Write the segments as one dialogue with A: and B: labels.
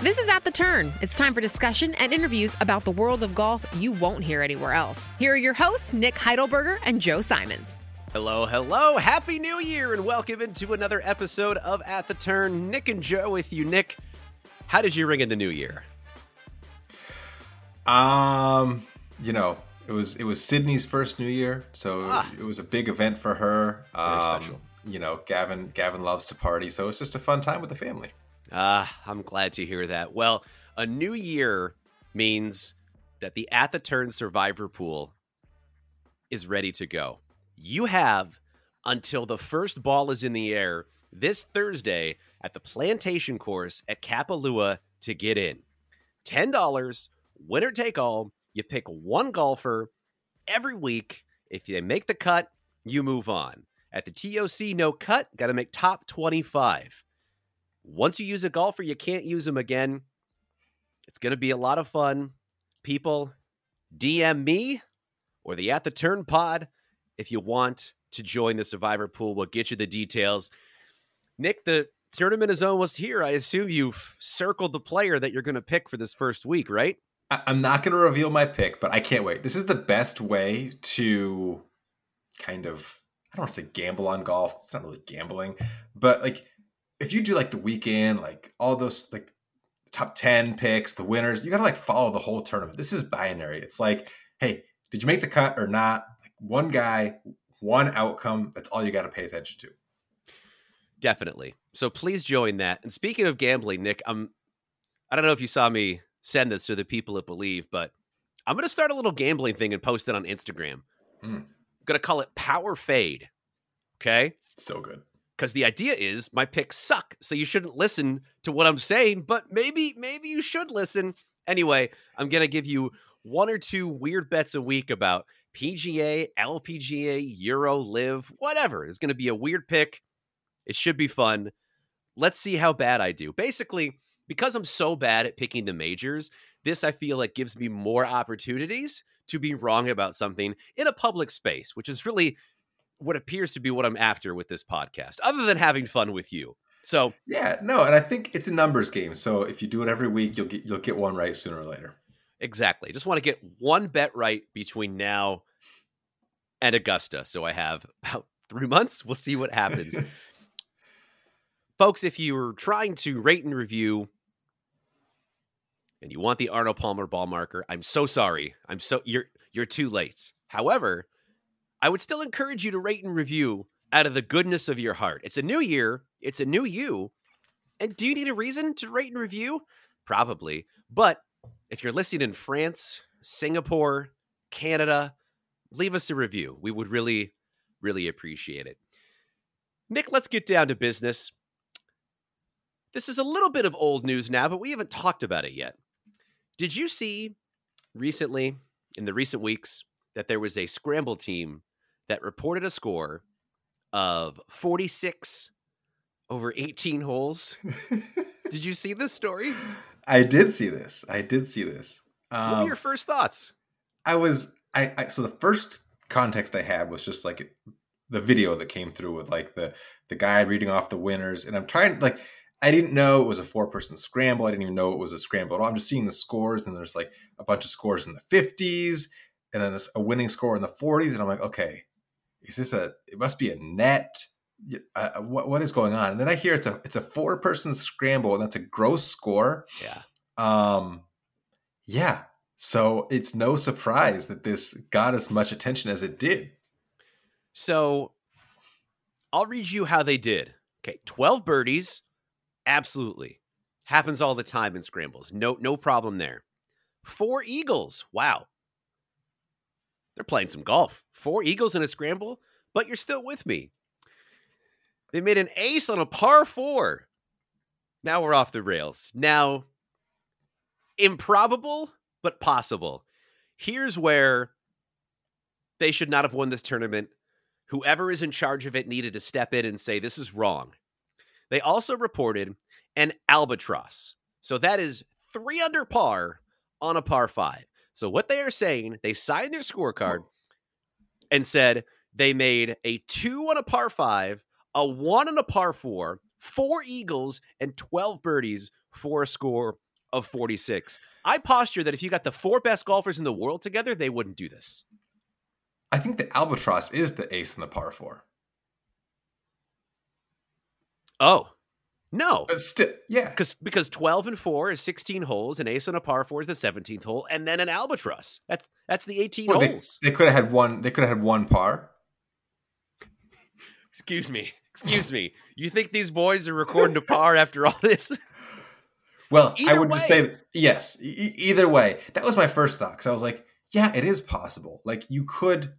A: This is At the Turn. It's time for discussion and interviews about the world of golf you won't hear anywhere else. Here are your hosts, Nick Heidelberger and Joe Simons.
B: Hello, hello. Happy New Year and welcome into another episode of At the Turn. Nick and Joe with you. Nick, how did you ring in the new year?
C: Um, you know, it was it was Sydney's first New Year, so
B: Ah.
C: it was a big event for her.
B: Very
C: Um,
B: special.
C: You know, Gavin Gavin loves to party, so it's just a fun time with the family.
B: Ah, I'm glad to hear that. Well, a new year means that the At the Turn Survivor Pool is ready to go. You have until the first ball is in the air this Thursday at the Plantation Course at Kapalua to get in. $10, winner take all. You pick one golfer every week. If they make the cut, you move on. At the TOC, no cut, got to make top 25. Once you use a golfer, you can't use them again. It's going to be a lot of fun. People, DM me or the At the Turn pod if you want to join the Survivor Pool. We'll get you the details. Nick, the tournament is almost here. I assume you've circled the player that you're going to pick for this first week, right?
C: I'm not going to reveal my pick, but I can't wait. This is the best way to kind of I don't want to say gamble on golf. It's not really gambling, but like if you do like the weekend, like all those like top 10 picks, the winners, you got to like follow the whole tournament. This is binary. It's like, hey, did you make the cut or not? Like one guy, one outcome. That's all you got to pay attention to.
B: Definitely. So please join that. And speaking of gambling, Nick, I'm I don't know if you saw me send this to the people that believe, but I'm going to start a little gambling thing and post it on Instagram.
C: Hmm.
B: I'm going to call it Power Fade. Okay?
C: So good.
B: Because the idea is my picks suck, so you shouldn't listen to what I'm saying, but maybe maybe you should listen. Anyway, I'm going to give you one or two weird bets a week about PGA, LPGA, Euro, LIV, whatever. It's going to be a weird pick. It should be fun. Let's see how bad I do. Basically, because I'm so bad at picking the majors, this I feel like gives me more opportunities to be wrong about something in a public space, which is really what appears to be what I'm after with this podcast, other than having fun with you. So,
C: Yeah, no, and I think it's a numbers game. So if you do it every week, you'll get you'll get one right sooner or later.
B: exactly. Just want to get one bet right between now and Augusta. So I have about three months. We'll see what happens. Folks, if you're trying to rate and review and you want the Arnold Palmer ball marker, I'm so sorry. I'm so you're you're too late. However, I would still encourage you to rate and review out of the goodness of your heart. It's a new year, it's a new you. And do you need a reason to rate and review? Probably. But if you're listening in France, Singapore, Canada, leave us a review. We would really, really appreciate it. Nick, let's get down to business. This is a little bit of old news now, but we haven't talked about it yet. Did you see recently, in the recent weeks, that there was a scramble team that reported a score of 46 over 18 holes. did you see this story?
C: I did see this. I did see this.
B: Um, what were your first thoughts?
C: I was I, I so the first context I had was just like the video that came through with like the the guy reading off the winners, and I'm trying like I didn't know it was a four person scramble. I didn't even know it was a scramble at all. I'm just seeing the scores, and there's like a bunch of scores in the 50s, and then a winning score in the 40s, and I'm like, okay, is this a? It must be a net. Uh, uh, what what is going on? And then I hear it's a it's a four person scramble, and that's a gross score.
B: Yeah.
C: Um. Yeah. So it's no surprise that this got as much attention as it did.
B: So I'll read you how they did. Okay, 12 birdies. Absolutely. Happens all the time in scrambles. No no problem there. Four eagles. Wow. They're playing some golf. Four eagles in a scramble, but you're still with me. They made an ace on a par 4. Now we're off the rails. Now improbable but possible. Here's where they should not have won this tournament. Whoever is in charge of it needed to step in and say, this is wrong. They also reported an albatross. So that is three under par on a par five. So what they are saying, they signed their scorecard and said they made a two on a par five, a one on a par four, four eagles, and 12 birdies for a score of 46. I posture that if you got the four best golfers in the world together, they wouldn't do this.
C: I think the albatross is the ace in the par four.
B: Oh, no.
C: But still, yeah.
B: Because because 12 and 4 is 16 holes, and ace on a par 4 is the 17th hole, and then an albatross. That's that's the 18 well,
C: holes. They, they could have had one they could have had one par.
B: Excuse me. Excuse me. You think these boys are recording to par after all this?
C: Well, either I would way. just say yes. E- either way, that was my first thought because I was like, yeah, it is possible. Like you could,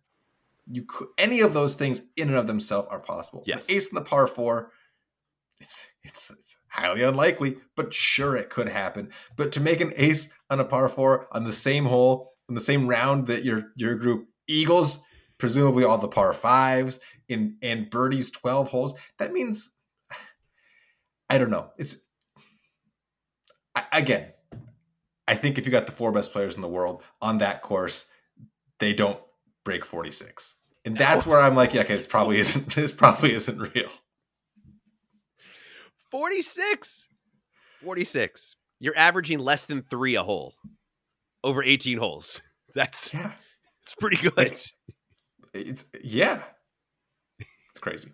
C: you could any of those things in and of themselves are possible.
B: Yes,
C: the ace in the par four, it's it's it's highly unlikely, but sure it could happen. But to make an ace on a par four on the same hole on the same round that your your group Eagles, presumably all the par fives in and birdies twelve holes, that means I don't know. It's again, I think if you got the four best players in the world on that course, they don't break 46. And that's oh. where I'm like, yeah, okay, this probably isn't this probably isn't real.
B: 46. 46. You're averaging less than 3 a hole over 18 holes. That's yeah. It's pretty good.
C: It's, it's yeah. It's crazy.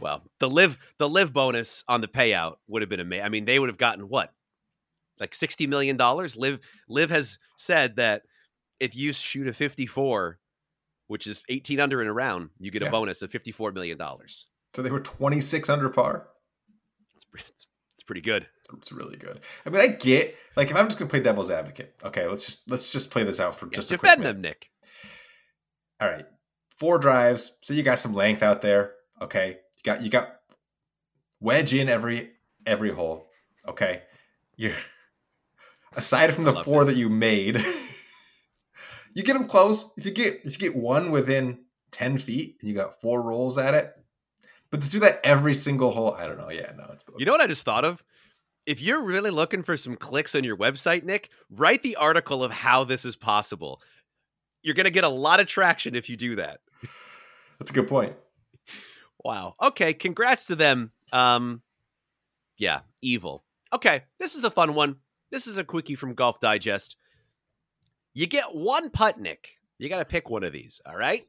B: Well, the LIV the LIV bonus on the payout would have been amazing. I mean, they would have gotten what like sixty million dollars. LIV LIV has said that if you shoot a fifty four, which is eighteen under in a round, you get yeah. a bonus of fifty four million dollars.
C: So they were twenty six under par.
B: It's, it's pretty good.
C: It's really good. I mean, I get like if I'm just gonna play devil's advocate. Okay, let's just let's just play this out for yeah, just a defend
B: them, Nick.
C: All right, four drives. So you got some length out there. Okay, you got you got wedge in every every hole. Okay, you're aside from the four this. that you made, you get them close. If you get if you get one within ten feet and you got four rolls at it, but to do that every single hole, I don't know. Yeah, no, it's.
B: Bogus. You know what I just thought of? If you're really looking for some clicks on your website, Nick, write the article of how this is possible. You're going to get a lot of traction if you do that.
C: That's a good point.
B: Wow. Okay. Congrats to them. Um, yeah, evil. Okay, this is a fun one. This is a quickie from Golf Digest. You get one putt, Nick. You got to pick one of these, all right?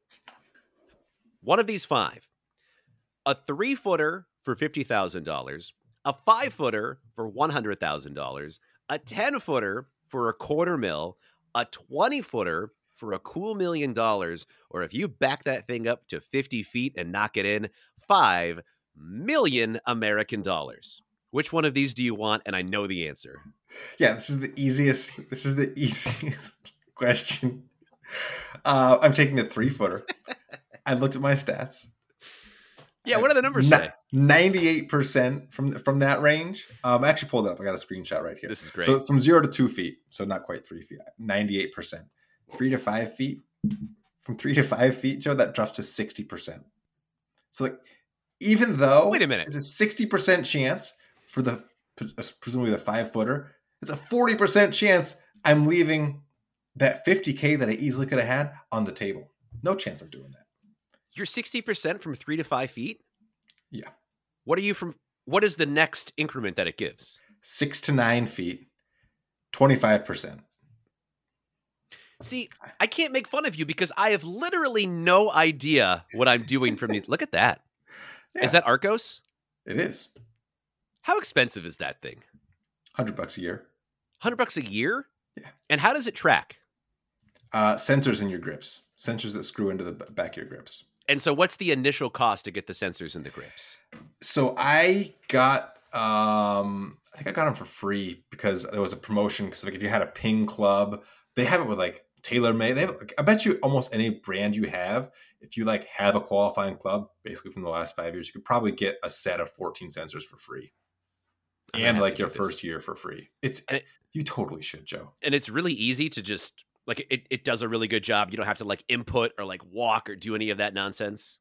B: One of these five. A three footer for $50,000, a five footer for $100,000, a 10 footer for a quarter mil, a 20 footer for a cool million dollars, or if you back that thing up to 50 feet and knock it in, 5 million American dollars. Which one of these do you want? And I know the answer.
C: Yeah, this is the easiest. This is the easiest question. Uh, I'm taking a three footer. I looked at my stats.
B: Yeah, what do the numbers say?
C: Ninety-eight percent from from that range. Um, I actually pulled it up. I got a screenshot right here.
B: This is great.
C: So from zero to two feet, so not quite three feet. Ninety-eight percent. Three to five feet. From three to five feet, Joe, that drops to sixty percent. So like even though
B: Wait a minute.
C: it's a sixty percent chance for the presumably the five footer. It's a forty percent chance I'm leaving that fifty k that I easily could have had on the table. No chance of doing that.
B: You're 60% from three to five feet?
C: Yeah.
B: What are you from? What is the next increment that it gives?
C: Six to nine feet, twenty five percent.
B: See, I can't make fun of you because I have literally no idea what I'm doing from these. Look at that. Is that Arccos?
C: It is.
B: How expensive is that thing?
C: Hundred bucks a year.
B: Hundred bucks a year?
C: Yeah.
B: And how does it track?
C: Uh, sensors in your grips. Sensors that screw into the back of your grips.
B: And so, what's the initial cost to get the sensors in the grips?
C: So I got um I think I got them for free because there was a promotion because like if you had a ping club, they have it with like TaylorMade. They have like, I bet you almost any brand you have, if you like have a qualifying club, basically from the last five years, you could probably get a set of 14 sensors for free.
B: I'm
C: And like your first year for free. It's
B: it,
C: you totally should, Joe.
B: And it's really easy to just like it, it does a really good job. You don't have to like input or like walk or do any of that nonsense.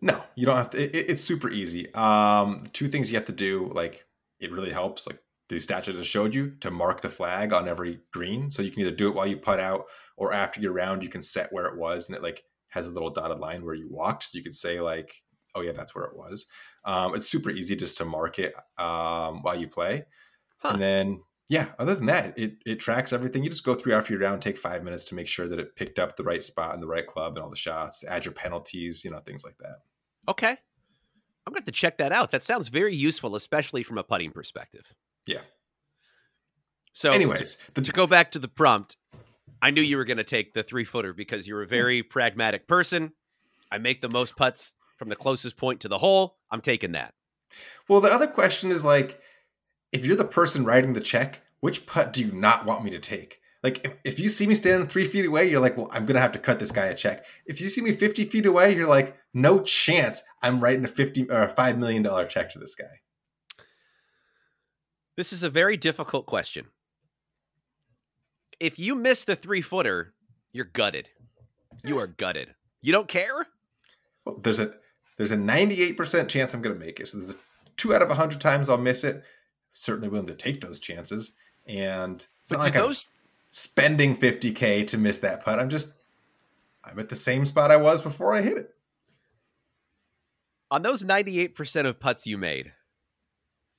C: No, you don't have to. It, it's super easy. Um, two things you have to do, like it really helps, like the statue just showed you, to mark the flag on every green. So you can either do it while you putt out, or after your round, you can set where it was, and it like has a little dotted line where you walked. So you could say like, oh yeah, that's where it was. Um, it's super easy just to mark it um, while you play,
B: Huh.
C: and then yeah, other than that, it it tracks everything. You just go through after your round, take five minutes to make sure that it picked up the right spot and the right club and all the shots, add your penalties, you know, things like that.
B: Okay. I'm going to have to check that out. That sounds very useful, especially from a putting perspective.
C: Yeah.
B: So,
C: Anyways,
B: to, to go back to the prompt, I knew you were going to take the three footer because you're a very pragmatic person. I make the most putts from the closest point to the hole. I'm taking that.
C: Well, the other question is like, if you're the person writing the check, which putt do you not want me to take? Like, if, if you see me standing three feet away, you're like, well, I'm going to have to cut this guy a check. If you see me 50 feet away, you're like, no chance I'm writing a 50 or a $5 million check to this guy.
B: This is a very difficult question. If you miss the three footer, you're gutted. You are gutted. You don't care?
C: Well, there's a there's a 98% chance I'm going to make it. So there's a, two out of 100 times I'll miss it. Certainly willing to take those chances. And it's
B: But
C: not like I'm
B: those
C: spending 50K to miss that putt. I'm just, I'm at the same spot I was before I hit it.
B: on those 98% of putts you made,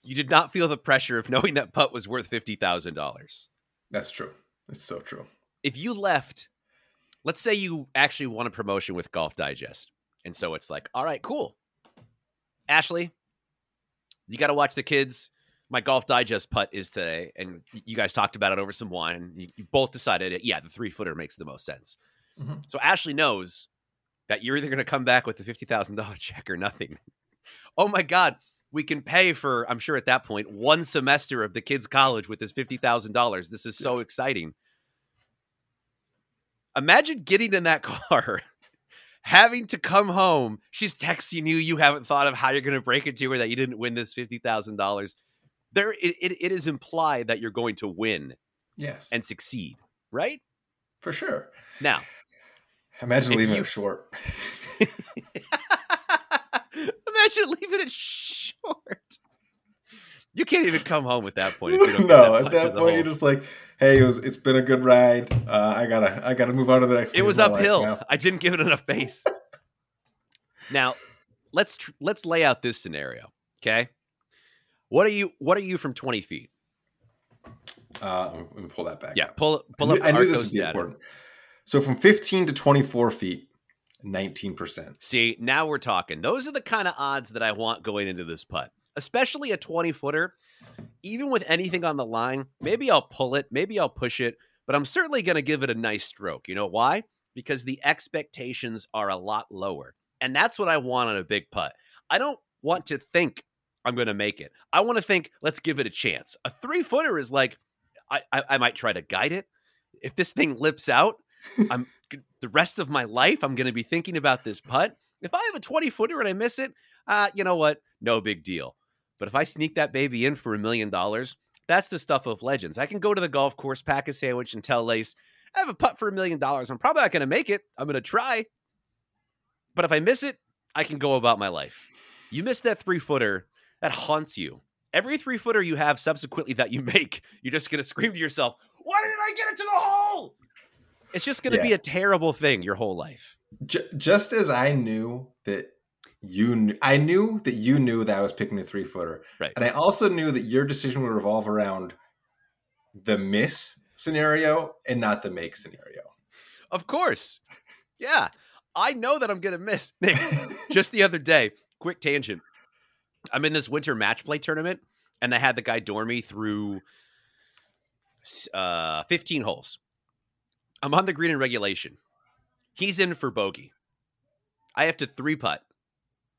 B: you did not feel the pressure of knowing that putt was worth $50,000.
C: That's true. It's so true.
B: If you left, let's say you actually won a promotion with Golf Digest. And so it's like, all right, cool. Ashley, you got to watch the kids. My Golf Digest putt is today. And you guys talked about it over some wine. And you, you both decided, it, yeah, the three footer makes the most sense.
C: Mhm.
B: So Ashley knows that you're either going to come back with the $50,000 check or nothing. oh my God. We can pay for, I'm sure at that point, one semester of the kids' college with this $50,000. This is so exciting. Imagine getting in that car, having to come home. She's texting you. You haven't thought of how you're going to break it to her that you didn't win this $50,000. There, it, it, it is implied that you're going to win
C: Yes.
B: and succeed, right?
C: for sure.
B: Now,
C: Imagine leaving
B: you-
C: it short.
B: Imagine leaving it short. You can't even come home at that point. If you don't
C: no,
B: that
C: at that point
B: hole.
C: you're just like, hey, it was it's been a good ride. Uh, I gotta I gotta move on to the next.
B: it was
C: of my life
B: uphill. I didn't give it enough base. now, let's tr- let's lay out this scenario. Okay, what are you? What are you from twenty feet?
C: Uh, let me- pull that back.
B: Yeah,
C: up.
B: pull pull
C: I
B: up
C: knew, I knew this
B: Arccos
C: would be
B: data.
C: important. So from 15 to 24 feet, 19 percent.
B: See, now we're talking. Those are the kind of odds that I want going into this putt, especially a 20 footer. Even with anything on the line, maybe I'll pull it, maybe I'll push it, but I'm certainly going to give it a nice stroke. You know why? Because the expectations are a lot lower. And that's what I want on a big putt. I don't want to think I'm going to make it. I want to think, let's give it a chance. A three footer is like, I, I, I might try to guide it. If this thing lips out, I'm the rest of my life, I'm going to be thinking about this putt. If I have a 20 footer and I miss it, uh, you know what? No big deal. But if I sneak that baby in for a million dollars, that's the stuff of legends. I can go to the golf course, pack a sandwich, and tell Lace, I have a putt for a million dollars. I'm probably not going to make it. I'm going to try. But if I miss it, I can go about my life. You missed that three footer that haunts you. Every three footer you have subsequently that you make, you're just going to scream to yourself, Why didn't I get it to the hole? It's just going to
C: Yeah.
B: be a terrible thing your whole life.
C: J- just as I knew that you knew, I knew that you knew that I was picking the three footer.
B: Right.
C: And I also knew that your decision would revolve around the miss scenario and not the make scenario.
B: Of course. Yeah. I know that I'm going to miss. Nick, just the other day, quick tangent. I'm in this winter match play tournament, and they had the guy Dormy through uh, 15 holes. I'm on the green in regulation. He's in for bogey. I have to three putt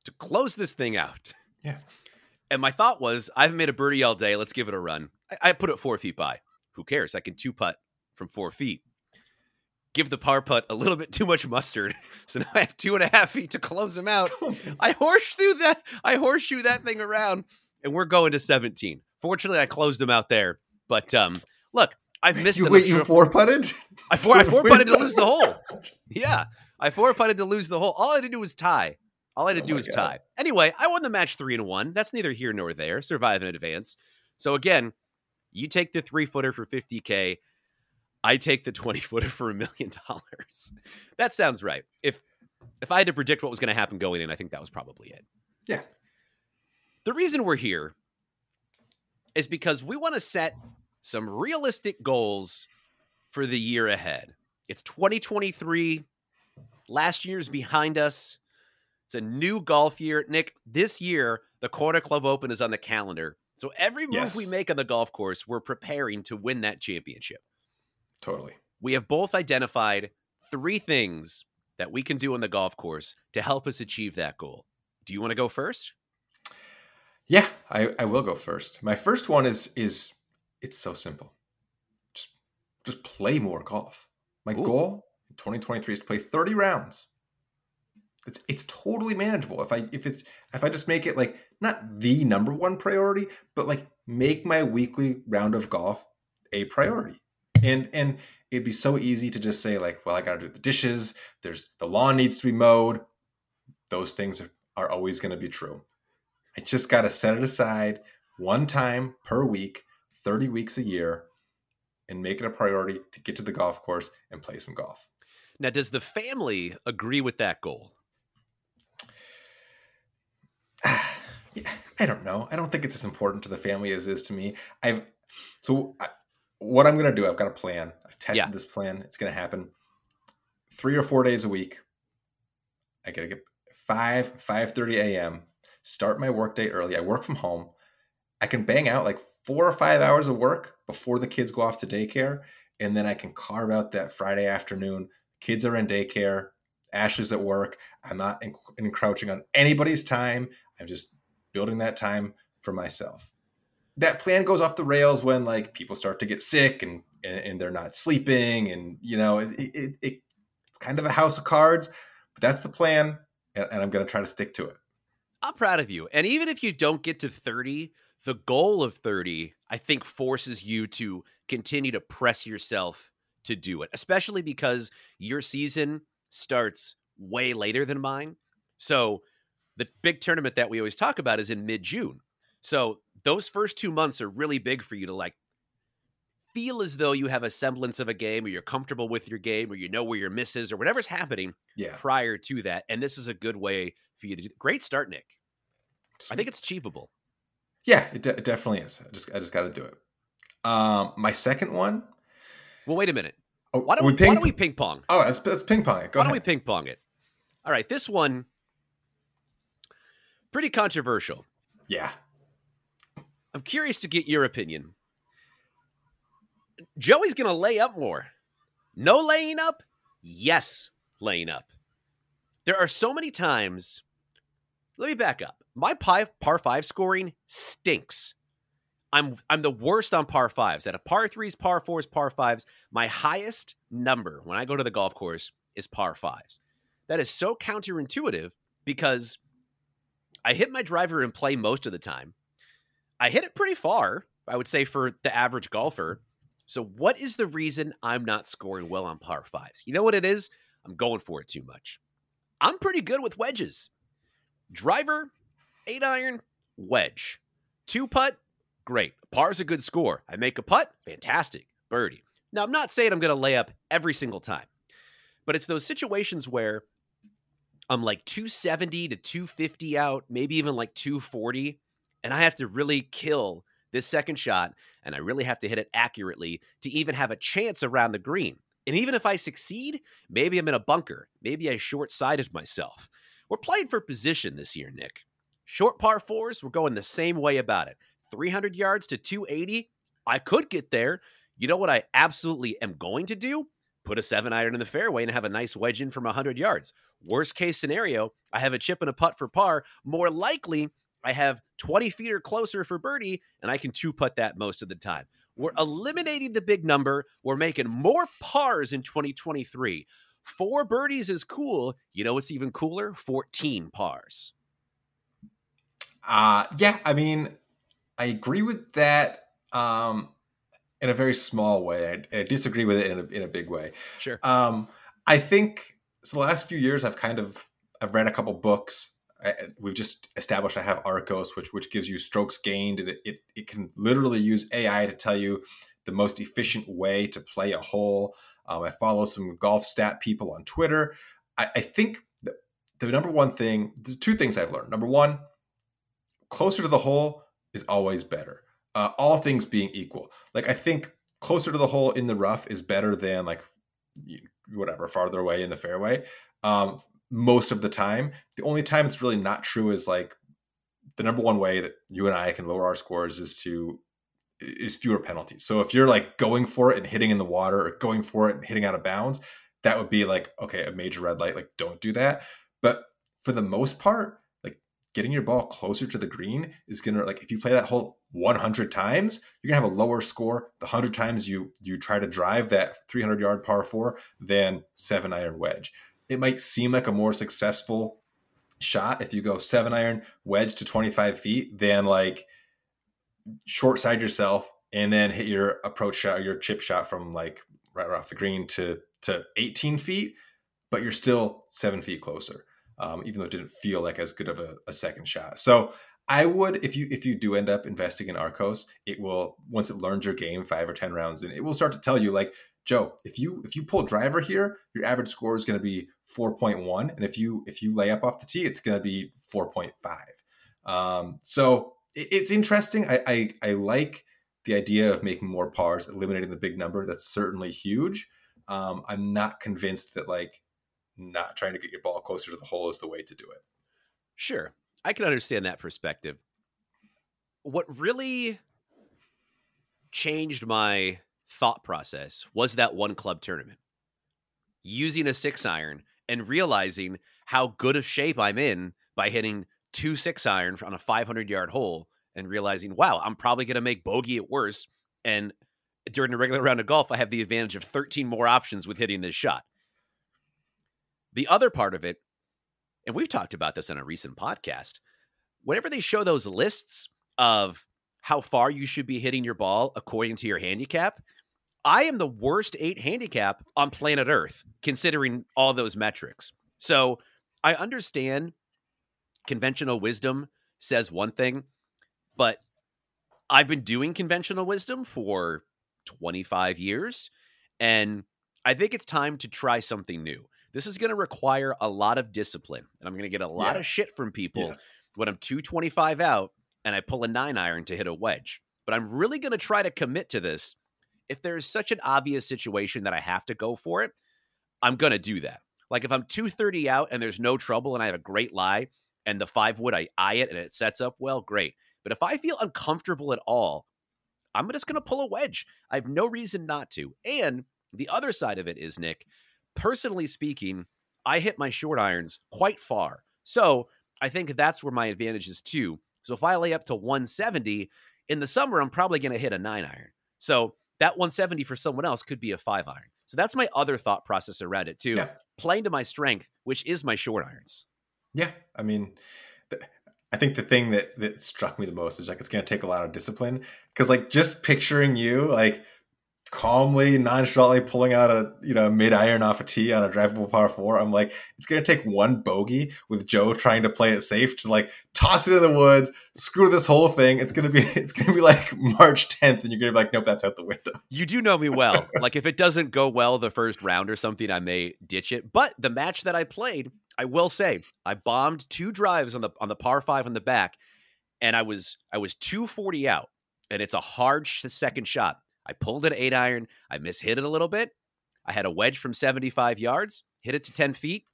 B: to close this thing out.
C: Yeah.
B: And my thought was, I haven't made a birdie all day. Let's give it a run. I, I put it four feet by. Who cares? I can two putt from four feet. Give the par putt a little bit too much mustard. So now I have two and a half feet to close him out. I horseshoe that. I horseshoe that thing around, and we're going to 17. Fortunately, I closed him out there. But um, look, I've missed.
C: you
B: it.
C: Wait, you four putted?
B: I four, I four putted to lose the hole. Yeah, I four putted to lose the hole. All I had to do was tie. All I had to
C: Oh
B: do was
C: God.
B: tie. Anyway, I won the match three and one. That's neither here nor there. Survive in advance. So again, you take the three footer for 50k. I take the 20 footer for a million dollars. That sounds right. If if I had to predict what was going to happen going in, I think that was probably it.
C: Yeah.
B: The reason we're here is because we want to set some realistic goals for the year ahead. It's 2023. Last year's behind us. It's a new golf year. Nick, this year, the Corner Club Open is on the calendar. So every move
C: Yes.
B: we make on the golf course, we're preparing to win that championship.
C: Totally.
B: We have both identified three things that we can do on the golf course to help us achieve that goal. Do you want to go first?
C: Yeah, I, I will go first. My first one is is it's so simple. Just just play more golf. My
B: Ooh.
C: goal in 2023 is to play 30 rounds. It's it's totally manageable. If I if it's if I just make it like not the number one priority, but like make my weekly round of golf a priority. And and it'd be so easy to just say like, well, I got to do the dishes. There's the lawn needs to be mowed. Those things are, are always going to be true. I just got to set it aside one time per week, 30 weeks a year, and make it a priority to get to the golf course and play some golf.
B: Now, does the family agree with that goal?
C: yeah, I don't know. I don't think it's as important to the family as it is to me. I've so I, what I'm going to do, I've got a plan. I've tested
B: Yeah.
C: this plan. It's going to happen three or four days a week. I got to get 5, 5.30 a.m., start my workday early. I work from home. I can bang out like four or five hours of work before the kids go off to daycare. And then I can carve out that Friday afternoon. Kids are in daycare. Ashley's at work. I'm not enc- encroaching on anybody's time. I'm just building that time for myself. That plan goes off the rails when like people start to get sick and and, they're not sleeping, and you know it, it, it it's kind of a house of cards. But that's the plan, and, and I'm going to try to stick to it.
B: I'm proud of you. And even if you don't get to 30, the goal of 30, I think, forces you to continue to press yourself to do it, especially because your season starts way later than mine. So the big tournament that we always talk about is in mid June. So those first two months are really big for you to like feel as though you have a semblance of a game or you're comfortable with your game or you know where your misses or whatever's happening
C: Yeah,
B: prior to that. And this is a good way for you to do Great start, Nick. I think it's achievable.
C: yeah, it, de- it definitely is. I just I just got to do it. Um, my second one.
B: Well, wait a minute.
C: Oh,
B: Why don't we,
C: ping-
B: why don't we ping pong?
C: Oh, that's that's ping pong. it. Go
B: why don't we ping pong it? All right, this one pretty controversial.
C: yeah.
B: I'm curious to get your opinion. Joey's going to lay up more. No laying up? Yes, laying up. There are so many times. Let me back up. My par 5 scoring stinks. I'm I'm the worst on par 5s. At a par 3s, par 4s, par 5s, my highest number when I go to the golf course is par 5s. That is so counterintuitive because I hit my driver in play most of the time. I hit it pretty far, I would say, for the average golfer. So, what is the reason I'm not scoring well on par fives? You know what it is? I'm going for it too much. I'm pretty good with wedges. Driver, Eight iron, wedge. Two putt, great. Par's a good score. I make a putt, fantastic. Birdie. Now, I'm not saying I'm going to lay up every single time, but it's those situations where I'm like 270 to 250 out, maybe even like 240, and I have to really kill this second shot, and I really have to hit it accurately to even have a chance around the green. And even if I succeed, maybe I'm in a bunker. Maybe I short sighted myself. We're playing for position this year, Nick. Short par fours, we're going the same way about it. 300 yards to 280. I could get there. You know what I absolutely am going to do? Put a seven iron in the fairway and have a nice wedge in from 100 yards. Worst case scenario, I have a chip and a putt for par. More likely, I have 20 feet or closer for birdie, and I can two putt that most of the time. We're eliminating the big number. We're making more pars in 2023. Four birdies is cool. You know what's even cooler? 14 pars.
C: Uh yeah, I mean, I agree with that um in a very small way. I, I disagree with it in a in a big way.
B: Sure.
C: Um I think so the last few years I've kind of I've read a couple books. We've just established I have Arccos, which which gives you strokes gained, it, it it can literally use AI to tell you the most efficient way to play a hole. Um, I follow some golf stat people on Twitter. I, I think the, the number one thing, the two things I've learned. Number one, closer to the hole is always better. Uh, all things being equal, like I think closer to the hole in the rough is better than like whatever farther away in the fairway. Um, most of the time, the only time it's really not true is like the number one way that you and I can lower our scores is to is fewer penalties. So if you're like going for it and hitting in the water or going for it and hitting out of bounds, that would be like okay, a major red light. Like don't do that. But for the most part, like getting your ball closer to the green is going to like if you play that hole 100 times you're going to have a lower score the 100 times you you try to drive that 300 yard par 4 than 7 iron wedge it might seem like a more successful shot if you go 7 iron wedge to 25 feet than like short side yourself and then hit your approach shot or your chip shot from like right off the green to to 18 feet but you're still 7 feet closer um, even though it didn't feel like as good of a, a, second shot. So I would, if you if you do end up investing in Arccos it will once it learns your game five or ten rounds, and it will start to tell you like Joe, if you if you pull driver here, your average score is going to be four point one, and if you if you lay up off the tee, it's going to be four point five. Um, so it, it's interesting. I, I I like the idea of making more pars, eliminating the big number. That's certainly huge. Um, I'm not convinced that like not trying to get your ball closer to the hole is the way to do it.
B: Sure. I can understand that perspective. What really changed my thought process was that one club tournament. Using a six iron and realizing how good a shape I'm in by hitting two six iron on a 500 yard hole and realizing, wow, I'm probably going to make bogey at worst. And during a regular round of golf, I have the advantage of 13 more options with hitting this shot. The other part of it, and we've talked about this in a recent podcast, whenever they show those lists of how far you should be hitting your ball according to your handicap, I am the worst eight handicap on planet Earth, considering all those metrics. So I understand conventional wisdom says one thing, but I've been doing conventional wisdom for 25 years, and I think it's time to try something new. This is going to require a lot of discipline, and I'm going to get a lot yeah. of shit from people yeah. when I'm 225 out and I pull a nine iron to hit a wedge. But I'm really going to try to commit to this. If there's such an obvious situation that I have to go for it, I'm going to do that. Like if I'm 230 out and there's no trouble and I have a great lie and the five wood, I eye it and it sets up well, great. But if I feel uncomfortable at all, I'm just going to pull a wedge. I have no reason not to. And the other side of it is, Nick, personally speaking, I hit my short irons quite far. So I think that's where my advantage is too. So if I lay up to 170 in the summer, I'm probably going to hit a nine iron. So that 170 for someone else could be a five iron. So that's my other thought process around it too. Yeah. Playing to my strength, which is my short irons.
C: Yeah. I mean, I think the thing that that struck me the most is like it's going to take a lot of discipline because like just picturing you like calmly, nonchalantly pulling out a you know mid iron off a tee on a drivable par four. I'm like, it's gonna take one bogey with Joe trying to play it safe to like toss it in the woods, screw this whole thing. It's gonna be it's gonna be like March 10th, and you're gonna be like, nope, that's out the window.
B: You do know me well. like if it doesn't go well the first round or something, I may ditch it. But the match that I played, I will say, I bombed two drives on the on the par five on the back, and I was I was 240 out, and it's a hard second shot. I pulled it eight iron. I mishit it a little bit. I had a wedge from 75 yards, hit it to 10 feet,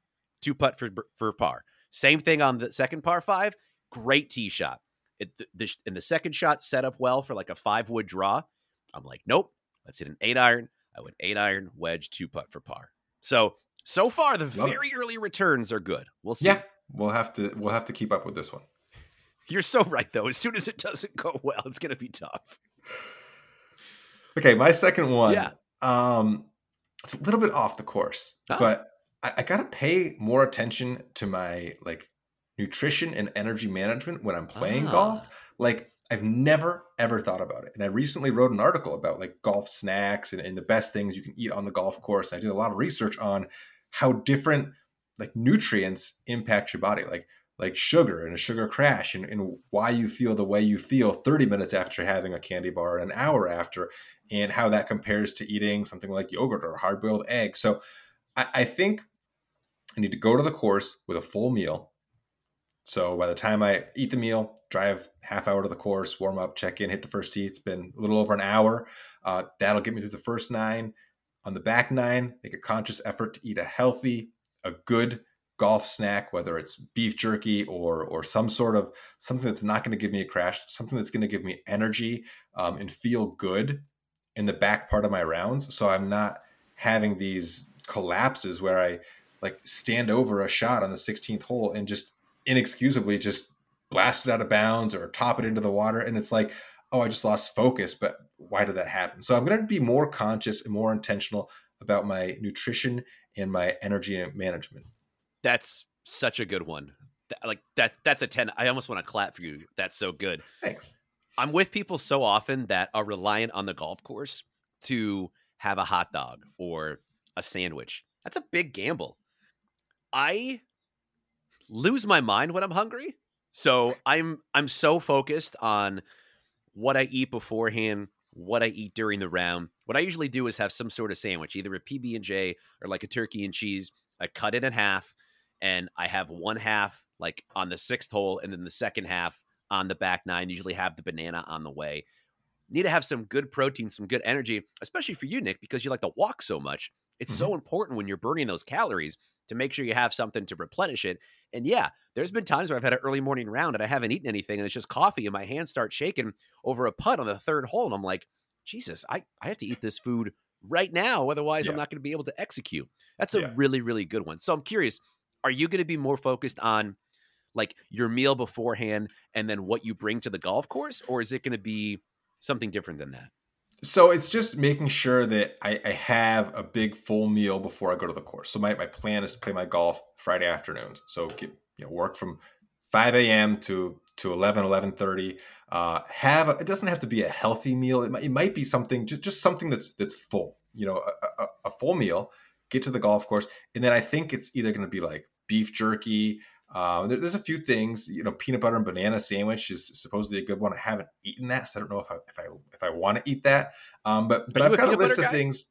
B: two putt for, for par. Same thing on the second par five. Great tee shot. It, the, the, and the second shot set up well for like a five wood draw. I'm like, nope, let's hit an eight iron. I went eight iron, wedge, two putt for par. So, so far, the Love very it. early returns are good. We'll see.
C: Yeah, we'll have to we'll have to keep up with this one.
B: You're so right, though. As soon as it doesn't go well, it's going to be tough.
C: Okay, my second one.
B: Yeah.
C: Um, it's a little bit off the course, oh. but I, I gotta pay more attention to my like nutrition and energy management when I'm playing golf. Ah. Like I've never ever thought about it. And I recently wrote an article about like golf snacks and, and the best things you can eat on the golf course. And I did a lot of research on how different like nutrients impact your body. Like like sugar and a sugar crash and, and why you feel the way you feel 30 minutes after having a candy bar and an hour after and how that compares to eating something like yogurt or hard boiled egg. So I, I think I need to go to the course with a full meal. So by the time I eat the meal, drive half hour to the course, warm up, check in, hit the first tee. It's been a little over an hour. Uh, that'll get me through the first nine. On the back nine, make a conscious effort to eat a healthy, a good golf snack, whether it's beef jerky or or some sort of something that's not going to give me a crash, something that's going to give me energy um, and feel good in the back part of my rounds. So I'm not having these collapses where I like stand over a shot on the 16th hole and just inexcusably just blast it out of bounds or top it into the water. And it's like, oh, I just lost focus. But why did that happen? So I'm going to be more conscious and more intentional about my nutrition and my energy management.
B: That's such a good one. Like that that's a 10. I almost want to clap for you. That's so good.
C: Thanks.
B: I'm with people so often that are reliant on the golf course to have a hot dog or a sandwich. That's a big gamble. I lose my mind when I'm hungry. So I'm I'm so focused on what I eat beforehand, what I eat during the round. What I usually do is have some sort of sandwich, either a PB and J or like a turkey and cheese. I cut it in half, and I have one half like on the sixth hole, and then the second half on the back nine. Usually have the banana on the way. Need to have some good protein, some good energy, especially for you, Nick, because you like to walk so much. It's mm-hmm. so important when you're burning those calories to make sure you have something to replenish it. And yeah, there's been times where I've had an early morning round and I haven't eaten anything and it's just coffee and my hands start shaking over a putt on the third hole. And I'm like, Jesus, I, I have to eat this food right now. Otherwise, yeah. I'm not going to be able to execute. That's a yeah. really, really good one. So I'm curious, are you going to be more focused on like your meal beforehand and then what you bring to the golf course? Or is it going to be something different than that?
C: So it's just making sure that I, I, have a big full meal before I go to the course. So my, my plan is to play my golf Friday afternoons. So get, you know, work from 5 a.m. to to 11, 11.30. Uh, have a, it doesn't have to be a healthy meal. It might, it might be something just, just something that's that's full. You know, a, a, a full meal. Get to the golf course, and then I think it's either going to be like beef jerky, um, there, there's a few things, you know, peanut butter and banana sandwich is supposedly a good one. I haven't eaten that, so I don't know if I if I if I want to eat that. Um, but but I've got a list of guy? things.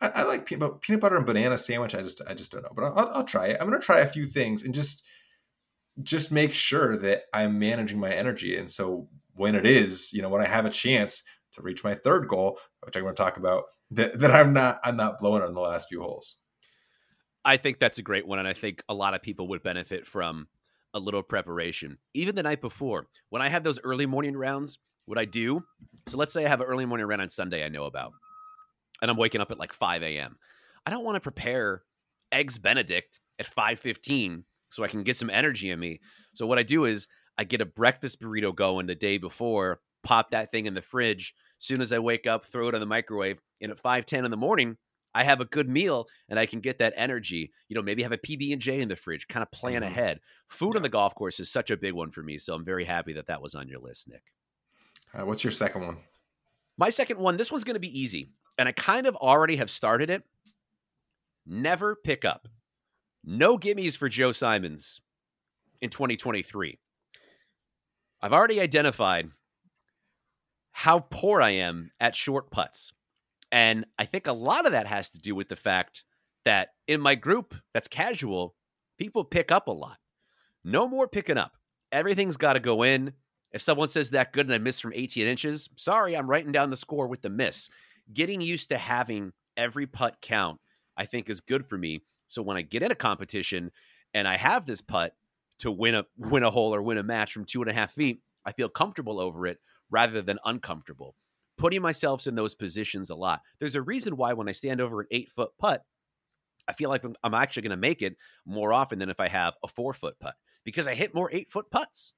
C: I, I like peanut, peanut butter and banana sandwich. I just I just don't know, but I'll, I'll try it. I'm gonna try a few things and just just make sure that I'm managing my energy. And so when it is, you know, when I have a chance to reach my third goal, which I'm going to talk about, that, that I'm not I'm not blowing on the last few holes.
B: I think that's a great one. And I think a lot of people would benefit from a little preparation. Even the night before, when I have those early morning rounds, what I do, so let's say I have an early morning round on Sunday I know about, and I'm waking up at like 5 a.m. I don't want to prepare eggs Benedict at 5:15 so I can get some energy in me. So what I do is I get a breakfast burrito going the day before, pop that thing in the fridge. Soon as I wake up, throw it in the microwave, and at 5:10 in the morning, I have a good meal and I can get that energy. You know, maybe have a PB and J in the fridge, kind of plan mm-hmm. ahead. Food yeah. on the golf course is such a big one for me, so I'm very happy that that was on your list, Nick.
C: What's your second one?
B: My second one. This one's going to be easy. and I kind of already have started it. Never pick up. No gimmies for Joe Simons in 2023. I've already identified how poor I am at short putts. And I think a lot of that has to do with the fact that in my group that's casual, people pick up a lot. No more picking up. Everything's got to go in. If someone says that good and I miss from 18 inches, sorry, I'm writing down the score with the miss. Getting used to having every putt count, I think, is good for me. So when I get in a competition and I have this putt to win a win a hole or win a match from two and a half feet, I feel comfortable over it rather than uncomfortable. Putting myself in those positions a lot. There's a reason why when I stand over an eight foot putt, I feel like I'm actually going to make it more often than if I have a four foot putt because I hit more eight foot putts.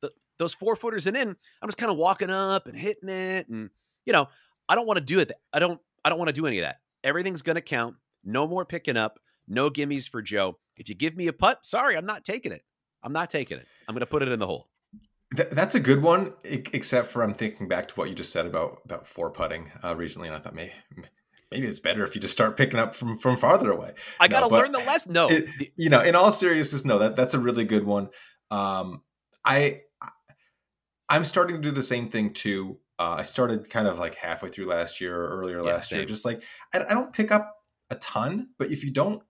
B: The, those four footers and in, I'm just kind of walking up and hitting it, and you know, I don't want to do it. I don't. I don't want to do any of that. Everything's going to count. No more picking up. No gimmies for Joe. If you give me a putt, sorry, I'm not taking it. I'm not taking it. I'm going to put it in the hole.
C: Th- that's a good one, except for I'm thinking back to what you just said about about four putting uh, recently, and I thought maybe maybe it's better if you just start picking up from from farther away.
B: I got to no, learn the lesson. No,
C: it, you know, in all seriousness, no, that that's a really good one. Um, I I'm starting to do the same thing too. Uh, I started kind of like halfway through last year or earlier yeah, last same. year. Just like I, I don't pick up a ton, but if you don't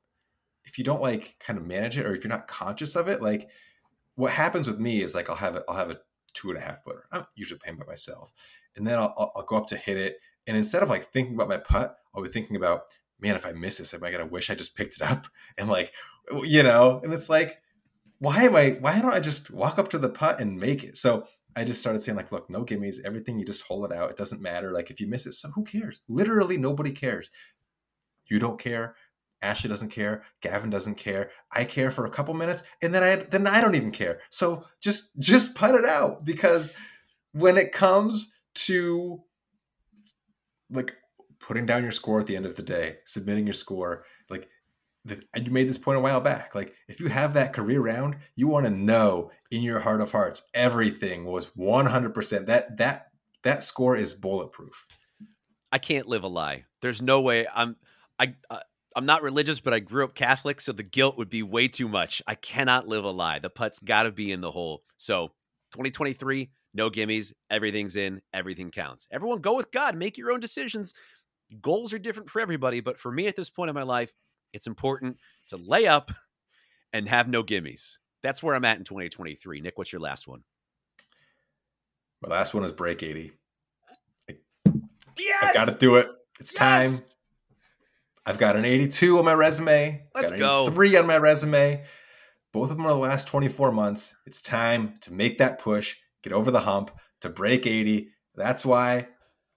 C: if you don't like kind of manage it or if you're not conscious of it, like what happens with me is like I'll have it, I'll have a two and a half footer. I'm usually playing by myself, and then I'll, I'll go up to hit it, and instead of like thinking about my putt, I'll be thinking about, man, if I miss this, am I gonna wish I just picked it up? And like, you know, and it's like, why am I? Why don't I just walk up to the putt and make it? So I just started saying like, look, no gimmies, everything you just hold it out. It doesn't matter. Like if you miss it, so who cares? Literally nobody cares. You don't care. Ashley doesn't care. Gavin doesn't care. I care for a couple minutes, and then I then I don't even care. So just just put it out because when it comes to like putting down your score at the end of the day, submitting your score, like the, you made this point a while back. Like if you have that career round, you want to know in your heart of hearts everything was 100%. That that that score is bulletproof.
B: I can't live a lie. There's no way I'm I uh, I'm not religious, but I grew up Catholic, so the guilt would be way too much. I cannot live a lie. The putt's got to be in the hole. So 2023, no gimmies. Everything's in. Everything counts. Everyone go with God. Make your own decisions. Goals are different for everybody, but for me at this point in my life, it's important to lay up and have no gimmies. That's where I'm at in 2023. Nick, what's your last one?
C: My last one is break 80. I,
B: yes!
C: I got to do it. It's yes! time. I've got an 82 on my resume.
B: Let's go.
C: Three on my resume. Both of them are the last 24 months. It's time to make that push, get over the hump, to break 80. That's why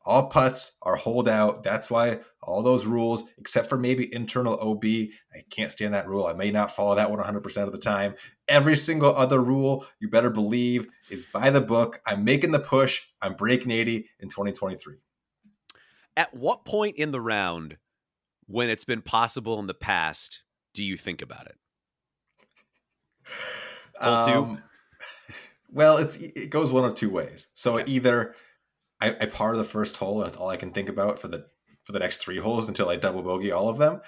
C: all putts are hold out. That's why all those rules, except for maybe internal OB, I can't stand that rule. I may not follow that one 100% of the time. Every single other rule, you better believe, is by the book. I'm making the push. I'm breaking 80 in 2023.
B: At what point in the round when it's been possible in the past, do you think about it?
C: Um, well, it's it goes one of two ways. So okay. either I, I par the first hole and it's all I can think about for the for the next three holes until I double bogey all of them,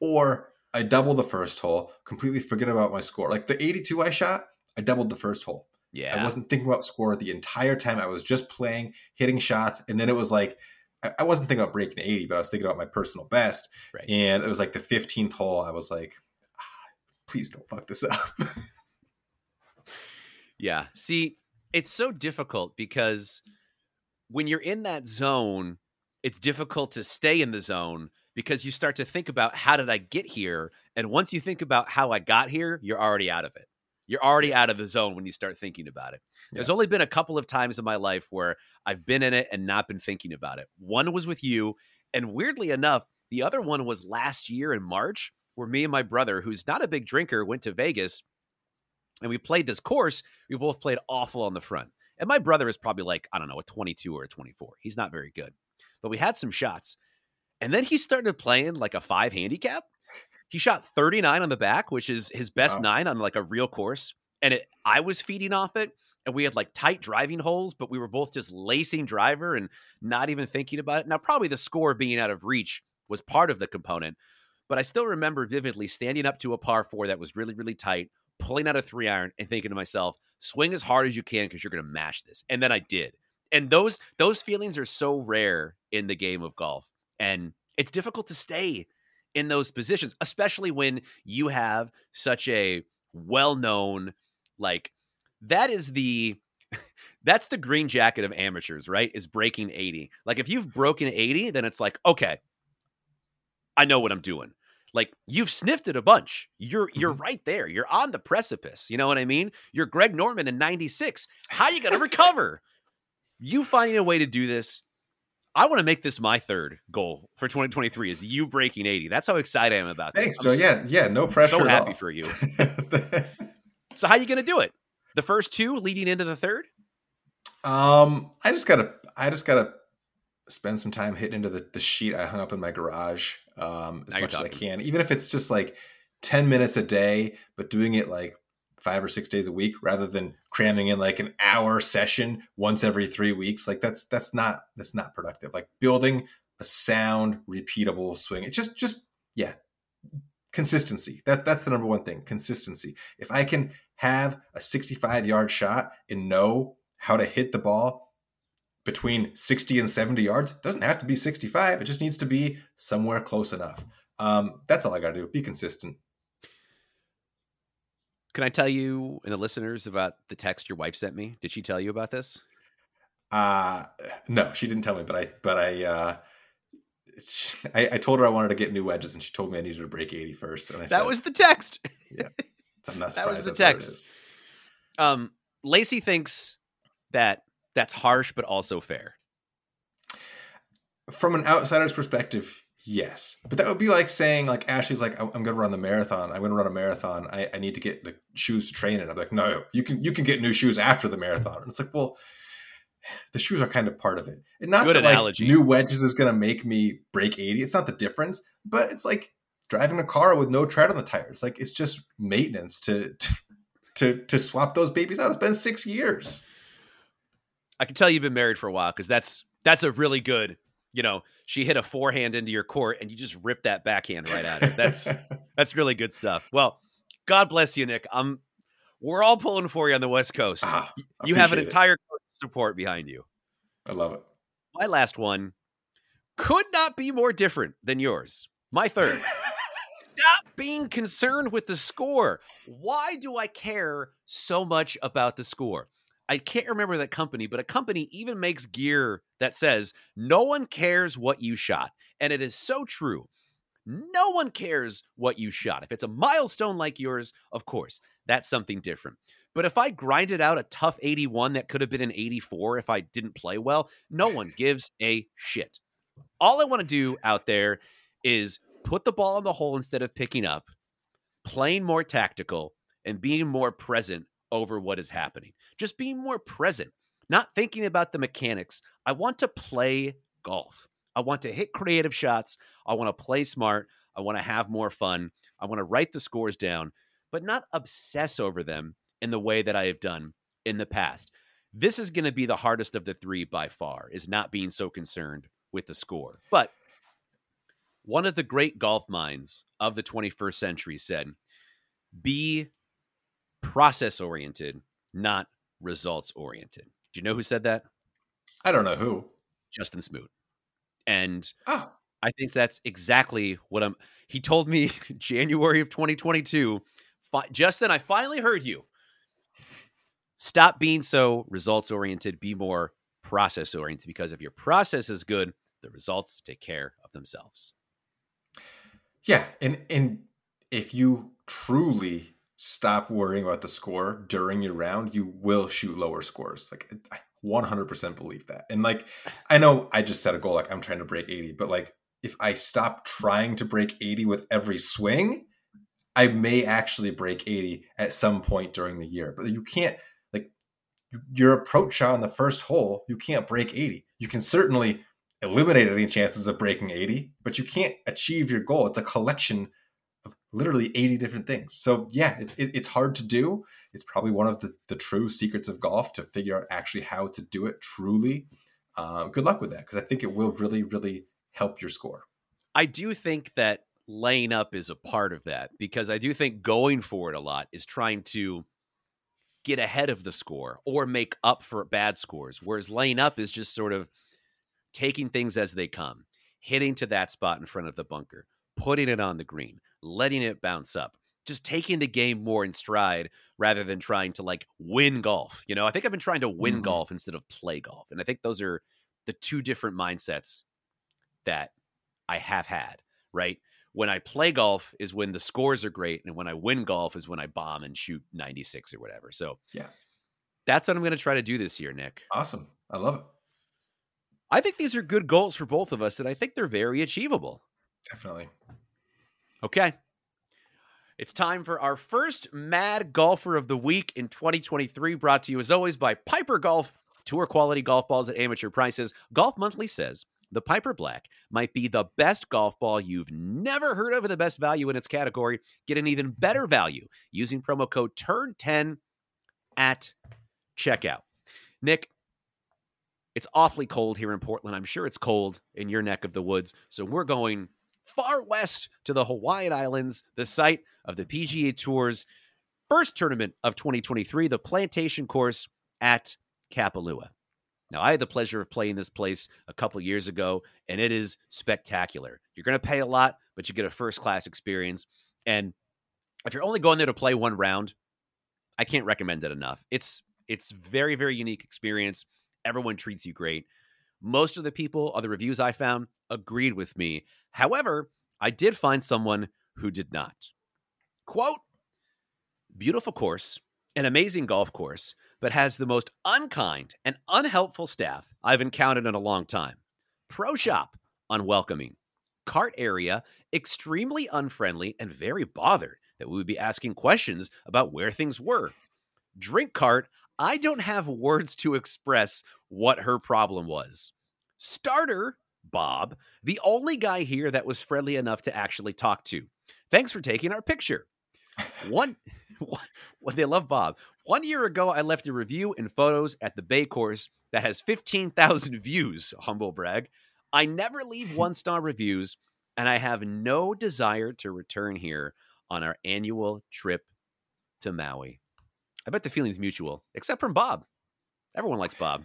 C: or I double the first hole, completely forget about my score. Like the 82 I shot, I doubled the first hole.
B: Yeah.
C: I wasn't thinking about score the entire time. I was just playing, hitting shots, and then it was like I wasn't thinking about breaking 80, but I was thinking about my personal best.
B: Right.
C: And it was like the 15th hole. I was like, ah, please don't fuck this up.
B: yeah. See, it's so difficult because when you're in that zone, it's difficult to stay in the zone because you start to think about how did I get here? And once you think about how I got here, you're already out of it. You're already out of the zone when you start thinking about it. Yeah. There's only been a couple of times in my life where I've been in it and not been thinking about it. One was with you, and weirdly enough, the other one was last year in March, where me and my brother, who's not a big drinker, went to Vegas and we played this course. We both played awful on the front. And my brother is probably like, I don't know, a 22 or a 24. He's not very good. But we had some shots. And then he started playing like a five handicap. He shot 39 on the back, which is his best wow. nine on like a real course. And it, I was feeding off it. and we had like tight driving holes, but we were both just lacing driver and not even thinking about it. Now, probably the score being out of reach was part of the component, but I still remember vividly standing up to a par four that was really, really tight, pulling out a three iron and thinking to myself, swing as hard as you can because you're going to mash this. And then I did. And those those feelings are so rare in the game of golf. And it's difficult to stay in those positions, especially when you have such a well-known like that is the that's the green jacket of amateurs, right? Is breaking 80. Like if you've broken 80, then it's like, okay, I know what I'm doing. Like you've sniffed it a bunch. You're you're
C: Mhm.
B: right there. You're on the precipice. You know what I mean? You're Greg Norman in 96. How you gonna recover? You finding a way to do this. I want to make this my third goal for 2023 is you breaking 80. That's how excited I am about this.
C: Thanks,
B: I'm
C: Joe. Yeah, yeah, no pressure.
B: so
C: at
B: happy
C: all.
B: for you. So how are you gonna do it? The first two leading into the third?
C: Um, I just gotta, I just gotta spend some time hitting into the, the sheet I hung up in my garage, um, as
B: Now
C: much as I can, even if it's just like ten minutes a day, but doing it like five or six days a week rather than cramming in like an hour session once every three weeks. Like that's that's not that's not productive. Like building a sound, repeatable swing. It's just just yeah, consistency. That that's the number one thing. Consistency. If I can have a 65 yard shot and know how to hit the ball between 60 and 70 yards, doesn't have to be 65. It just needs to be somewhere close enough. Um, that's all I got to do. Be consistent.
B: Can I tell you and the listeners about the text your wife sent me? Did she tell you about this?
C: Uh no, she didn't tell me, but I but I uh I, I told her I wanted to get new wedges, and she told me I needed to break 80 first. And I
B: That
C: said,
B: was the text.
C: Yeah, I'm not
B: that was the
C: that's what it
B: text. Um, Lacey thinks that that's harsh, but also fair.
C: From an outsider's perspective, yes. But that would be like saying, like Ashley's like, I'm going to run the marathon. I'm going to run a marathon. I, I need to get the shoes to train in. I'm like, no, you can you can get new shoes after the marathon. And it's like, well, the shoes are kind of part of it. And not
B: Good
C: that like,
B: analogy.
C: new wedges is going to make me break 80. It's not the difference, but it's like driving a car with no tread on the tires. Like it's just maintenance to to to, to swap those babies out. It's been six years.
B: I can tell you've been married for a while because that's that's a really good. You know, she hit a forehand into your court, and you just ripped that backhand right at her. That's that's really good stuff. Well, God bless you, Nick. I'm. We're all pulling for you on the West Coast.
C: Ah,
B: you have an entire support behind you.
C: I love it.
B: My last one could not be more different than yours. My third. Stop being concerned with the score. Why do I care so much about the score? I can't remember that company, but a company even makes gear that says no one cares what you shot. And it is so true. No one cares what you shot. If it's a milestone like yours, of course, that's something different. But if I grinded out a tough 81 that could have been an 84 if I didn't play well, no one gives a shit. All I want to do out there is put the ball in the hole instead of picking up, playing more tactical, and being more present over what is happening. Just being more present, not thinking about the mechanics. I want to play golf. I want to hit creative shots. I want to play smart. I want to have more fun. I want to write the scores down, but not obsess over them in the way that I have done in the past. This is going to be the hardest of the three by far, is not being so concerned with the score. But one of the great golf minds of the 21st century said, be process oriented, not results oriented. Do you know who said that?
C: I don't know who.
B: Justin Smoot. And
C: Oh,
B: I think that's exactly what I'm. He told me January of 2022. Fi- Justin, I finally heard you. Stop being so results oriented. Be more process oriented because if your process is good, the results take care of themselves.
C: Yeah, and and if you truly stop worrying about the score during your round, you will shoot lower scores. Like I 100% believe that. And like I know I just set a goal like I'm trying to break 80, but like if I stop trying to break 80 with every swing, I may actually break 80 at some point during the year. But you can't like your approach shot on the first hole, you can't break 80. You can certainly eliminate any chances of breaking 80, but you can't achieve your goal. It's a collection literally 80 different things. So yeah, it, it, it's hard to do. It's probably one of the, the true secrets of golf to figure out actually how to do it truly. Uh, good luck with that because I think it will really, really help your score.
B: I do think that laying up is a part of that because I do think going for it a lot is trying to get ahead of the score or make up for bad scores. Whereas laying up is just sort of taking things as they come, hitting to that spot in front of the bunker, putting it on the green, letting it bounce up, just taking the game more in stride rather than trying to like win golf. You know, I think I've been trying to win mm-hmm. golf instead of play golf. And I think those are the two different mindsets that I have had, right? When I play golf is when the scores are great. And when I win golf is when I bomb and shoot 96 or whatever. So,
C: yeah,
B: that's what I'm going to try to do this year, Nick.
C: Awesome. I love it.
B: I think these are good goals for both of us, and I think they're very achievable.
C: Definitely.
B: Okay. It's time for our first Mad Golfer of the Week in 2023, brought to you as always by Piper Golf. Tour quality golf balls at amateur prices. Golf Monthly says the Piper Black might be the best golf ball you've never heard of and the best value in its category. Get an even better value using promo code TURN10 at checkout. Nick, it's awfully cold here in Portland. I'm sure it's cold in your neck of the woods. So we're going far west to the Hawaiian Islands, the site of the PGA Tour's first tournament of 2023, the Plantation Course at Kapalua. Now, I had the pleasure of playing this place a couple years ago, and it is spectacular. You're going to pay a lot, but you get a first class experience. And if you're only going there to play one round, I can't recommend it enough. It's it's very very unique experience. Everyone treats you great. Most of the people, other reviews I found, agreed with me. However, I did find someone who did not. Quote Beautiful course, an amazing golf course, but has the most unkind and unhelpful staff I've encountered in a long time. Pro shop, unwelcoming. Cart area, extremely unfriendly and very bothered that we would be asking questions about where things were. Drink cart, I don't have words to express what her problem was. Starter, Bob, the only guy here that was friendly enough to actually talk to. Thanks for taking our picture. One, one they love Bob. One year ago, I left a review and photos at the Bay Course that has 15,000 views, humble brag. I never leave one star reviews, and I have no desire to return here on our annual trip to Maui. I bet the feeling's mutual, except from Bob. Everyone likes Bob.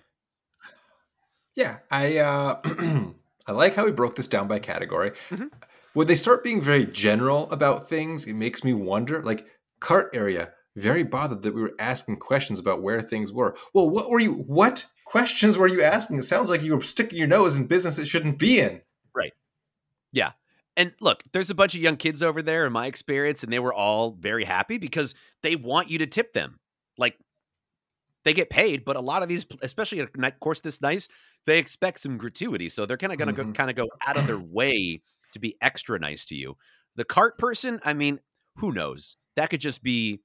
C: Yeah, I uh, I like how he broke this down by category. Mm-hmm. When they start being very general about things, it makes me wonder. Like cart area, very bothered that we were asking questions about where things were. Well, what were you? What questions were you asking? It sounds like you were sticking your nose in business it shouldn't be in.
B: Right. Yeah. And look, there's a bunch of young kids over there in my experience, and they were all very happy because they want you to tip them like they get paid, but a lot of these, especially at a course this nice, they expect some gratuity. So they're kind of going to mm-hmm. kind of go out of their way to be extra nice to you. The cart person, I mean, who knows? That could just be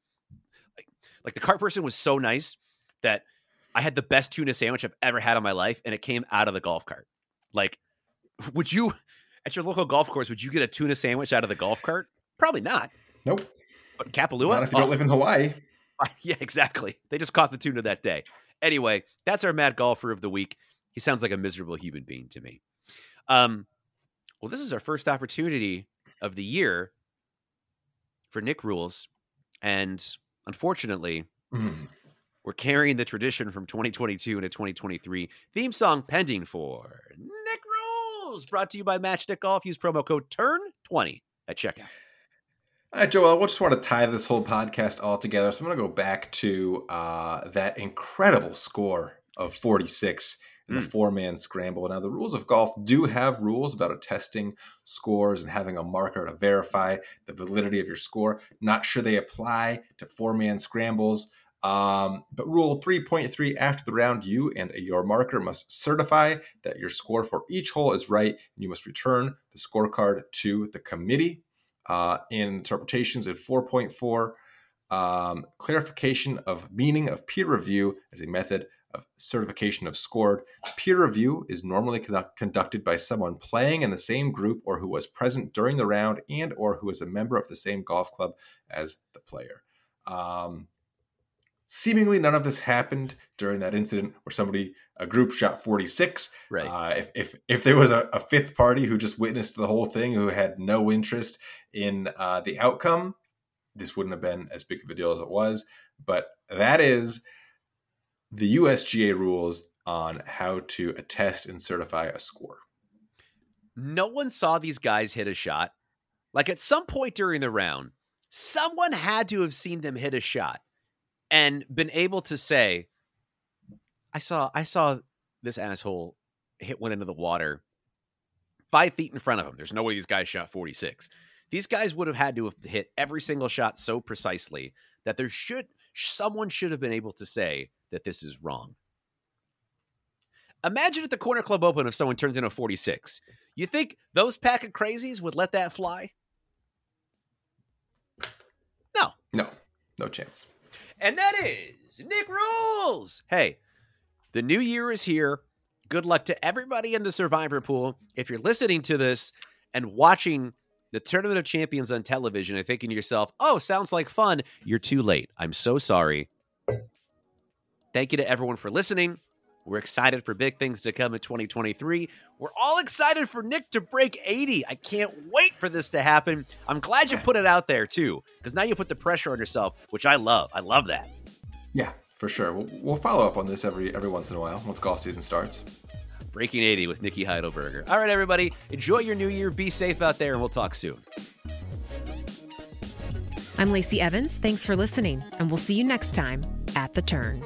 B: like, like the cart person was so nice that I had the best tuna sandwich I've ever had in my life, and it came out of the golf cart. Like, would you at your local golf course? Would you get a tuna sandwich out of the golf cart? Probably not.
C: Nope.
B: But Kapalua,
C: not if you oh. don't live in Hawaii.
B: yeah, exactly. They just caught the tuna that day. Anyway, that's our mad golfer of the week. He sounds like a miserable human being to me. Um, well, this is our first opportunity of the year for Nick Rules, and unfortunately, mm. we're carrying the tradition from 2022 into 2023. Theme song pending for Nick Rules, brought to you by Matchstick Golf. Use promo code TURN20 at checkout.
C: All right, Joel, I just want to tie this whole podcast all together. So I'm going to go back to uh, that incredible score of 46 in the mm. four man scramble. Now, the rules of golf do have rules about attesting scores and having a marker to verify the validity of your score. Not sure they apply to four man scrambles. Um, but rule 3.3 after the round, you and your marker must certify that your score for each hole is right, and you must return the scorecard to the committee uh, in interpretations in 4.4 um, clarification of meaning of peer review as a method of certification of scored. Peer review is normally conducted by someone playing in the same group or who was present during the round and or who is a member of the same golf club as the player. Um, seemingly none of this happened during that incident where somebody a group shot 46
B: right.
C: Uh, if, if if there was a, a, fifth party who just witnessed the whole thing who had no interest in uh, the outcome this wouldn't have been as big of a deal as it was. But that is the usga rules on how to attest and certify a score.
B: No one saw these guys hit a shot. Like at some point during the round someone had to have seen them hit a shot and been able to say, I saw I saw this asshole hit one into the water five feet in front of him. There's no way these guys shot 46. These guys would have had to have hit every single shot so precisely that there should someone should have been able to say that this is wrong. Imagine at the corner club open if someone turns in a 46. You think those pack of crazies would let that fly? No.
C: No. No chance.
B: And that is Nick Rules. Hey, the new year is here. Good luck to everybody in the survivor pool. If you're listening to this and watching the Tournament of Champions on television and thinking to yourself, oh, sounds like fun, you're too late. I'm so sorry. Thank you to everyone for listening. We're excited for big things to come in 2023. We're all excited for Nick to break 80. I can't wait for this to happen. I'm glad you put it out there too, because now you put the pressure on yourself, which I love. I love that.
C: Yeah, for sure. We'll, we'll follow up on this every every once in a while once golf season starts.
B: Breaking 80 with Nikki Heidelberger. All right, everybody, enjoy your new year. Be safe out there, and we'll talk soon.
A: I'm Lacey Evans. Thanks for listening, and we'll see you next time at the turn.